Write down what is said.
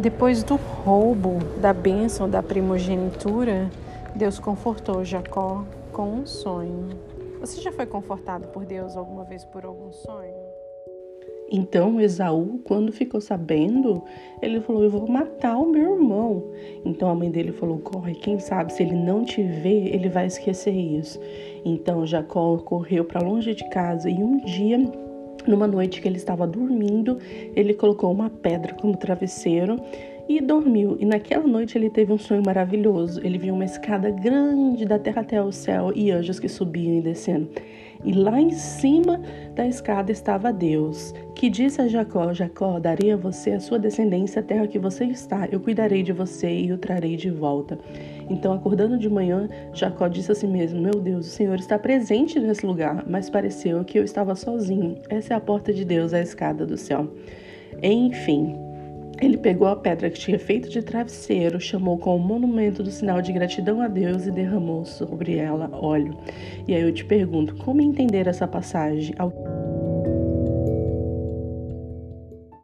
Depois do roubo da bênção da primogenitura, Deus confortou Jacó com um sonho. Você já foi confortado por Deus alguma vez por algum sonho? Então Esaú, quando ficou sabendo, ele falou: Eu vou matar o meu irmão. Então a mãe dele falou: Corre, quem sabe se ele não te ver, ele vai esquecer isso. Então Jacó correu para longe de casa e um dia numa noite que ele estava dormindo, ele colocou uma pedra como travesseiro e dormiu. E naquela noite ele teve um sonho maravilhoso. Ele viu uma escada grande da terra até o céu e anjos que subiam e descendo. E lá em cima da escada estava Deus, que disse a Jacó: Jacó, darei a você a sua descendência a terra que você está. Eu cuidarei de você e o trarei de volta. Então, acordando de manhã, Jacó disse a si mesmo: Meu Deus, o Senhor está presente nesse lugar, mas pareceu que eu estava sozinho. Essa é a porta de Deus, a escada do céu. Enfim, ele pegou a pedra que tinha feito de travesseiro, chamou como monumento do sinal de gratidão a Deus e derramou sobre ela óleo. E aí eu te pergunto, como entender essa passagem?